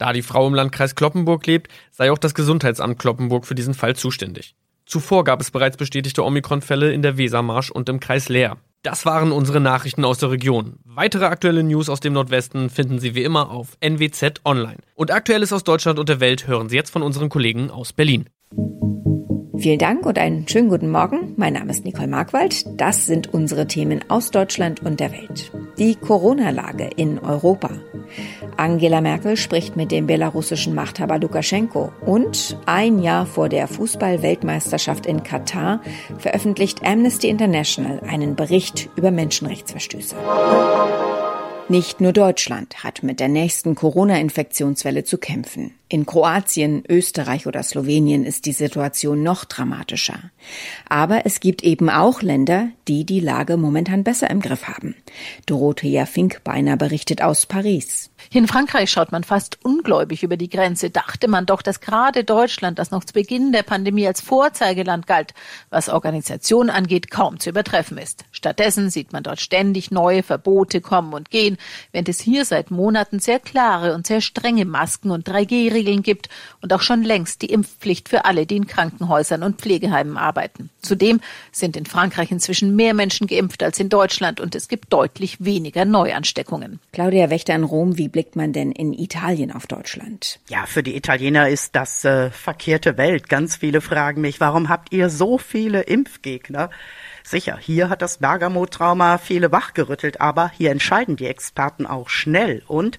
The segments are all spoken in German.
Da die Frau im Landkreis Kloppenburg lebt, sei auch das Gesundheitsamt Kloppenburg für diesen Fall zuständig. Zuvor gab es bereits bestätigte Omikron-Fälle in der Wesermarsch und im Kreis Leer. Das waren unsere Nachrichten aus der Region. Weitere aktuelle News aus dem Nordwesten finden Sie wie immer auf NWZ Online. Und Aktuelles aus Deutschland und der Welt hören Sie jetzt von unseren Kollegen aus Berlin. Vielen Dank und einen schönen guten Morgen. Mein Name ist Nicole Markwald. Das sind unsere Themen aus Deutschland und der Welt. Die Corona-Lage in Europa. Angela Merkel spricht mit dem belarussischen Machthaber Lukaschenko und ein Jahr vor der Fußball-Weltmeisterschaft in Katar veröffentlicht Amnesty International einen Bericht über Menschenrechtsverstöße. Nicht nur Deutschland hat mit der nächsten Corona-Infektionswelle zu kämpfen. In Kroatien, Österreich oder Slowenien ist die Situation noch dramatischer. Aber es gibt eben auch Länder, die die Lage momentan besser im Griff haben. Dorothea Finkbeiner berichtet aus Paris. In Frankreich schaut man fast ungläubig über die Grenze. Dachte man doch, dass gerade Deutschland, das noch zu Beginn der Pandemie als Vorzeigeland galt, was Organisation angeht, kaum zu übertreffen ist. Stattdessen sieht man dort ständig neue Verbote kommen und gehen, während es hier seit Monaten sehr klare und sehr strenge Masken und 3G-Regeln gibt und auch schon längst die Impfpflicht für alle, die in Krankenhäusern und Pflegeheimen arbeiten. Zudem sind in Frankreich inzwischen mehr Menschen geimpft als in Deutschland und es gibt deutlich weniger Neuansteckungen. Claudia Wächter in Rom, wie blickt man denn in Italien auf Deutschland? Ja, für die Italiener ist das äh, verkehrte Welt. Ganz viele fragen mich, warum habt ihr so viele Impfgegner? Sicher, hier hat das Bergamo-Trauma viele wachgerüttelt, aber hier entscheiden die Experten auch schnell und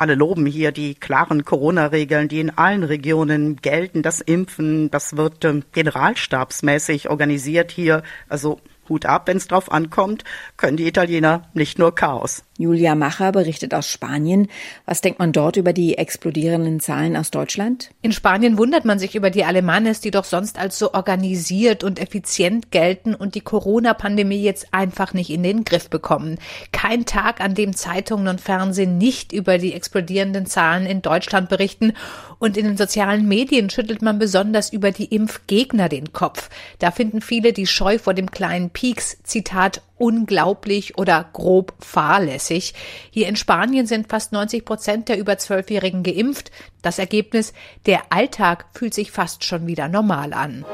alle loben hier die klaren Corona-Regeln, die in allen Regionen gelten. Das Impfen, das wird äh, generalstabsmäßig organisiert hier. Also Hut ab, wenn es drauf ankommt, können die Italiener nicht nur Chaos. Julia Macher berichtet aus Spanien. Was denkt man dort über die explodierenden Zahlen aus Deutschland? In Spanien wundert man sich über die Alemanes, die doch sonst als so organisiert und effizient gelten und die Corona-Pandemie jetzt einfach nicht in den Griff bekommen. Kein Tag, an dem Zeitungen und Fernsehen nicht über die explodierenden Zahlen in Deutschland berichten. Und in den sozialen Medien schüttelt man besonders über die Impfgegner den Kopf. Da finden viele die Scheu vor dem kleinen Peaks, Zitat, unglaublich oder grob fahrlässig. Hier in Spanien sind fast 90 Prozent der über Zwölfjährigen geimpft. Das Ergebnis, der Alltag fühlt sich fast schon wieder normal an.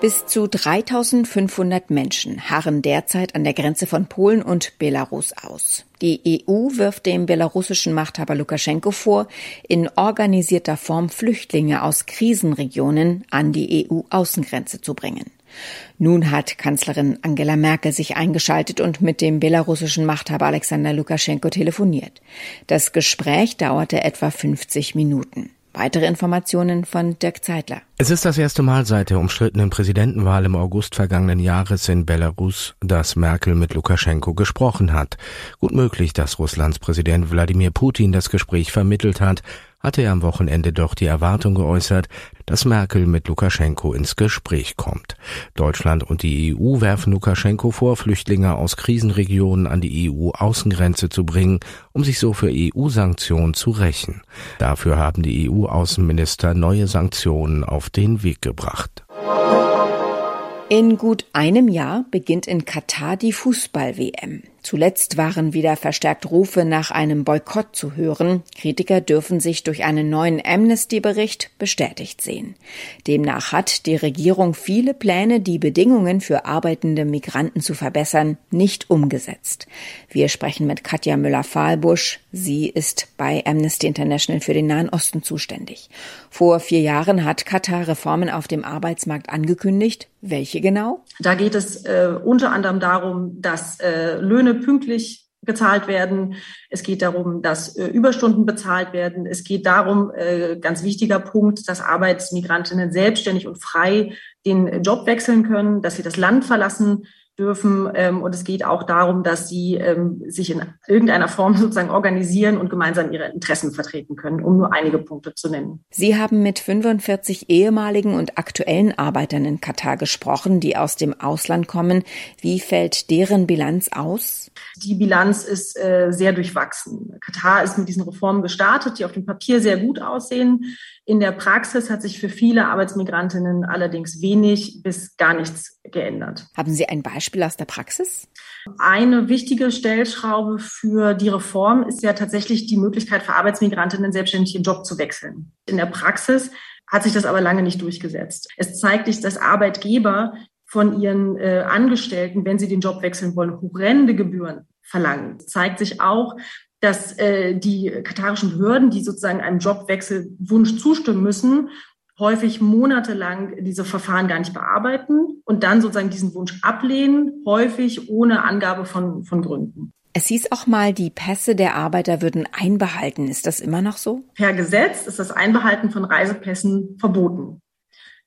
Bis zu 3500 Menschen harren derzeit an der Grenze von Polen und Belarus aus. Die EU wirft dem belarussischen Machthaber Lukaschenko vor, in organisierter Form Flüchtlinge aus Krisenregionen an die EU-Außengrenze zu bringen. Nun hat Kanzlerin Angela Merkel sich eingeschaltet und mit dem belarussischen Machthaber Alexander Lukaschenko telefoniert. Das Gespräch dauerte etwa 50 Minuten. Weitere Informationen von Dirk Zeitler. Es ist das erste Mal seit der umstrittenen Präsidentenwahl im August vergangenen Jahres in Belarus, dass Merkel mit Lukaschenko gesprochen hat. Gut möglich, dass Russlands Präsident Wladimir Putin das Gespräch vermittelt hat, hatte er am Wochenende doch die Erwartung geäußert, dass Merkel mit Lukaschenko ins Gespräch kommt. Deutschland und die EU werfen Lukaschenko vor, Flüchtlinge aus Krisenregionen an die EU-Außengrenze zu bringen, um sich so für EU-Sanktionen zu rächen. Dafür haben die EU-Außenminister neue Sanktionen auf den Weg gebracht. In gut einem Jahr beginnt in Katar die Fußball-WM. Zuletzt waren wieder verstärkt Rufe nach einem Boykott zu hören. Kritiker dürfen sich durch einen neuen Amnesty-Bericht bestätigt sehen. Demnach hat die Regierung viele Pläne, die Bedingungen für arbeitende Migranten zu verbessern, nicht umgesetzt. Wir sprechen mit Katja Müller-Fahlbusch. Sie ist bei Amnesty International für den Nahen Osten zuständig. Vor vier Jahren hat Katar Reformen auf dem Arbeitsmarkt angekündigt. Welche genau? Da geht es äh, unter anderem darum, dass äh, Löhne pünktlich gezahlt werden. Es geht darum, dass äh, Überstunden bezahlt werden. Es geht darum, äh, ganz wichtiger Punkt, dass Arbeitsmigrantinnen selbstständig und frei den Job wechseln können, dass sie das Land verlassen dürfen. Ähm, und es geht auch darum, dass sie ähm, sich in irgendeiner Form sozusagen organisieren und gemeinsam ihre Interessen vertreten können, um nur einige Punkte zu nennen. Sie haben mit 45 ehemaligen und aktuellen Arbeitern in Katar gesprochen, die aus dem Ausland kommen. Wie fällt deren Bilanz aus? Die Bilanz ist äh, sehr durchwachsen. Katar ist mit diesen Reformen gestartet, die auf dem Papier sehr gut aussehen. In der Praxis hat sich für viele Arbeitsmigrantinnen allerdings wenig bis gar nichts geändert. Haben Sie ein Beispiel aus der Praxis? Eine wichtige Stellschraube für die Reform ist ja tatsächlich die Möglichkeit für Arbeitsmigrantinnen selbstständig ihren Job zu wechseln. In der Praxis hat sich das aber lange nicht durchgesetzt. Es zeigt sich, dass Arbeitgeber von ihren äh, Angestellten, wenn sie den Job wechseln wollen, horrende Gebühren verlangen. Es zeigt sich auch, dass äh, die katarischen Behörden, die sozusagen einem Jobwechselwunsch zustimmen müssen, häufig monatelang diese Verfahren gar nicht bearbeiten und dann sozusagen diesen Wunsch ablehnen, häufig ohne Angabe von, von Gründen. Es hieß auch mal, die Pässe der Arbeiter würden einbehalten. Ist das immer noch so? Per Gesetz ist das Einbehalten von Reisepässen verboten.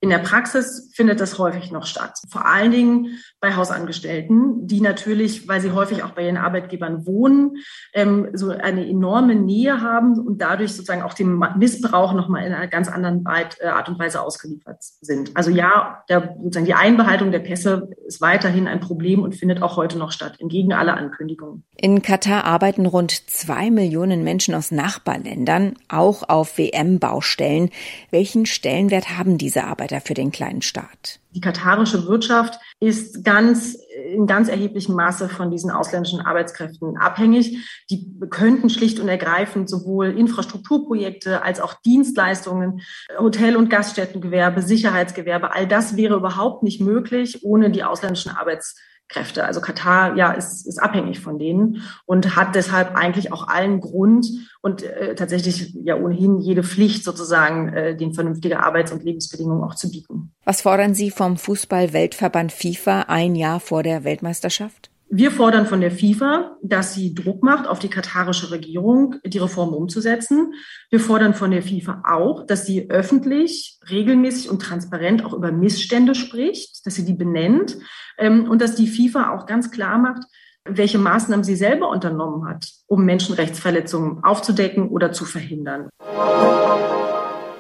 In der Praxis findet das häufig noch statt. Vor allen Dingen bei Hausangestellten, die natürlich, weil sie häufig auch bei ihren Arbeitgebern wohnen, ähm, so eine enorme Nähe haben und dadurch sozusagen auch dem Missbrauch nochmal in einer ganz anderen äh, Art und Weise ausgeliefert sind. Also ja, der, sozusagen die Einbehaltung der Pässe ist weiterhin ein Problem und findet auch heute noch statt, entgegen aller Ankündigungen. In Katar arbeiten rund zwei Millionen Menschen aus Nachbarländern, auch auf WM-Baustellen. Welchen Stellenwert haben diese Arbeiter? Vorreiter für den kleinen Staat. Die katarische Wirtschaft ist ganz in ganz erheblichem Maße von diesen ausländischen Arbeitskräften abhängig. Die könnten schlicht und ergreifend sowohl Infrastrukturprojekte als auch Dienstleistungen, Hotel- und Gaststättengewerbe, Sicherheitsgewerbe, all das wäre überhaupt nicht möglich ohne die ausländischen Arbeitskräfte. Kräfte. Also Katar ja ist, ist abhängig von denen und hat deshalb eigentlich auch allen Grund und äh, tatsächlich ja ohnehin jede Pflicht sozusagen, äh, den vernünftige Arbeits- und Lebensbedingungen auch zu bieten. Was fordern Sie vom Fußball-Weltverband FIFA ein Jahr vor der Weltmeisterschaft? Wir fordern von der FIFA, dass sie Druck macht auf die katarische Regierung, die Reform umzusetzen. Wir fordern von der FIFA auch, dass sie öffentlich, regelmäßig und transparent auch über Missstände spricht, dass sie die benennt ähm, und dass die FIFA auch ganz klar macht, welche Maßnahmen sie selber unternommen hat, um Menschenrechtsverletzungen aufzudecken oder zu verhindern.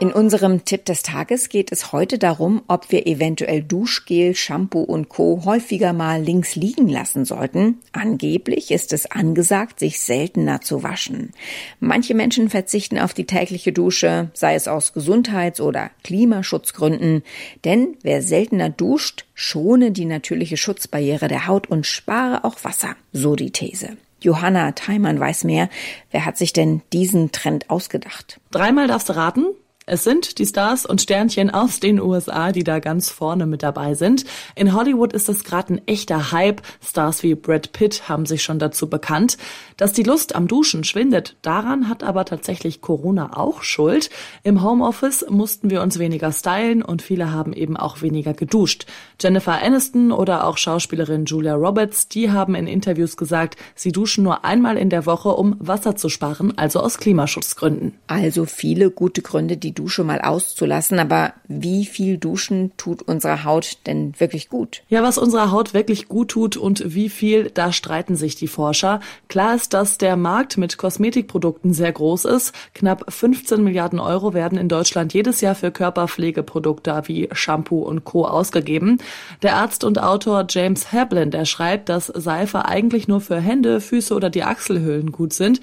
In unserem Tipp des Tages geht es heute darum, ob wir eventuell Duschgel, Shampoo und Co. häufiger mal links liegen lassen sollten. Angeblich ist es angesagt, sich seltener zu waschen. Manche Menschen verzichten auf die tägliche Dusche, sei es aus Gesundheits- oder Klimaschutzgründen. Denn wer seltener duscht, schone die natürliche Schutzbarriere der Haut und spare auch Wasser. So die These. Johanna Theimann weiß mehr. Wer hat sich denn diesen Trend ausgedacht? Dreimal darfst du raten. Es sind die Stars und Sternchen aus den USA, die da ganz vorne mit dabei sind. In Hollywood ist es gerade ein echter Hype. Stars wie Brad Pitt haben sich schon dazu bekannt. Dass die Lust am Duschen schwindet, daran hat aber tatsächlich Corona auch Schuld. Im Homeoffice mussten wir uns weniger stylen und viele haben eben auch weniger geduscht. Jennifer Aniston oder auch Schauspielerin Julia Roberts, die haben in Interviews gesagt, sie duschen nur einmal in der Woche, um Wasser zu sparen, also aus Klimaschutzgründen. Also viele gute Gründe, die Dusche mal auszulassen. Aber wie viel Duschen tut unserer Haut denn wirklich gut? Ja, was unserer Haut wirklich gut tut und wie viel, da streiten sich die Forscher. Klar ist, dass der Markt mit Kosmetikprodukten sehr groß ist. Knapp 15 Milliarden Euro werden in Deutschland jedes Jahr für Körperpflegeprodukte wie Shampoo und Co. ausgegeben. Der Arzt und Autor James Hablin, der schreibt, dass Seife eigentlich nur für Hände, Füße oder die Achselhöhlen gut sind.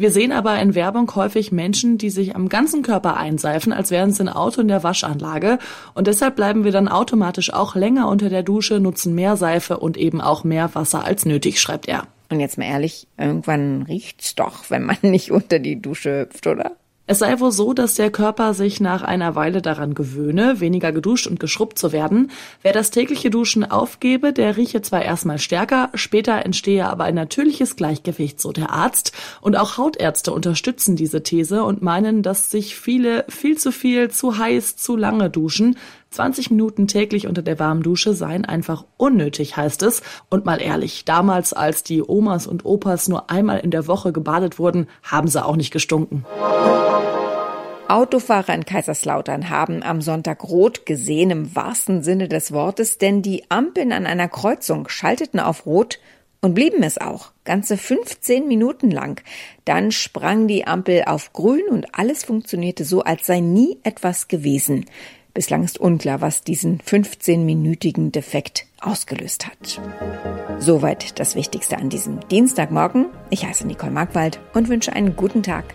Wir sehen aber in Werbung häufig Menschen, die sich am ganzen Körper einseifen, als wären sie ein Auto in der Waschanlage. Und deshalb bleiben wir dann automatisch auch länger unter der Dusche, nutzen mehr Seife und eben auch mehr Wasser als nötig, schreibt er. Und jetzt mal ehrlich, irgendwann riecht's doch, wenn man nicht unter die Dusche hüpft, oder? Es sei wohl so, dass der Körper sich nach einer Weile daran gewöhne, weniger geduscht und geschrubbt zu werden. Wer das tägliche Duschen aufgebe, der rieche zwar erstmal stärker, später entstehe aber ein natürliches Gleichgewicht, so der Arzt. Und auch Hautärzte unterstützen diese These und meinen, dass sich viele viel zu viel, zu heiß, zu lange duschen. 20 Minuten täglich unter der warmen Dusche seien einfach unnötig, heißt es. Und mal ehrlich, damals, als die Omas und Opas nur einmal in der Woche gebadet wurden, haben sie auch nicht gestunken. Autofahrer in Kaiserslautern haben am Sonntag rot gesehen im wahrsten Sinne des Wortes, denn die Ampeln an einer Kreuzung schalteten auf rot und blieben es auch, ganze 15 Minuten lang. Dann sprang die Ampel auf grün und alles funktionierte so, als sei nie etwas gewesen. Bislang ist unklar, was diesen 15-minütigen Defekt ausgelöst hat. Soweit das Wichtigste an diesem Dienstagmorgen. Ich heiße Nicole Markwald und wünsche einen guten Tag.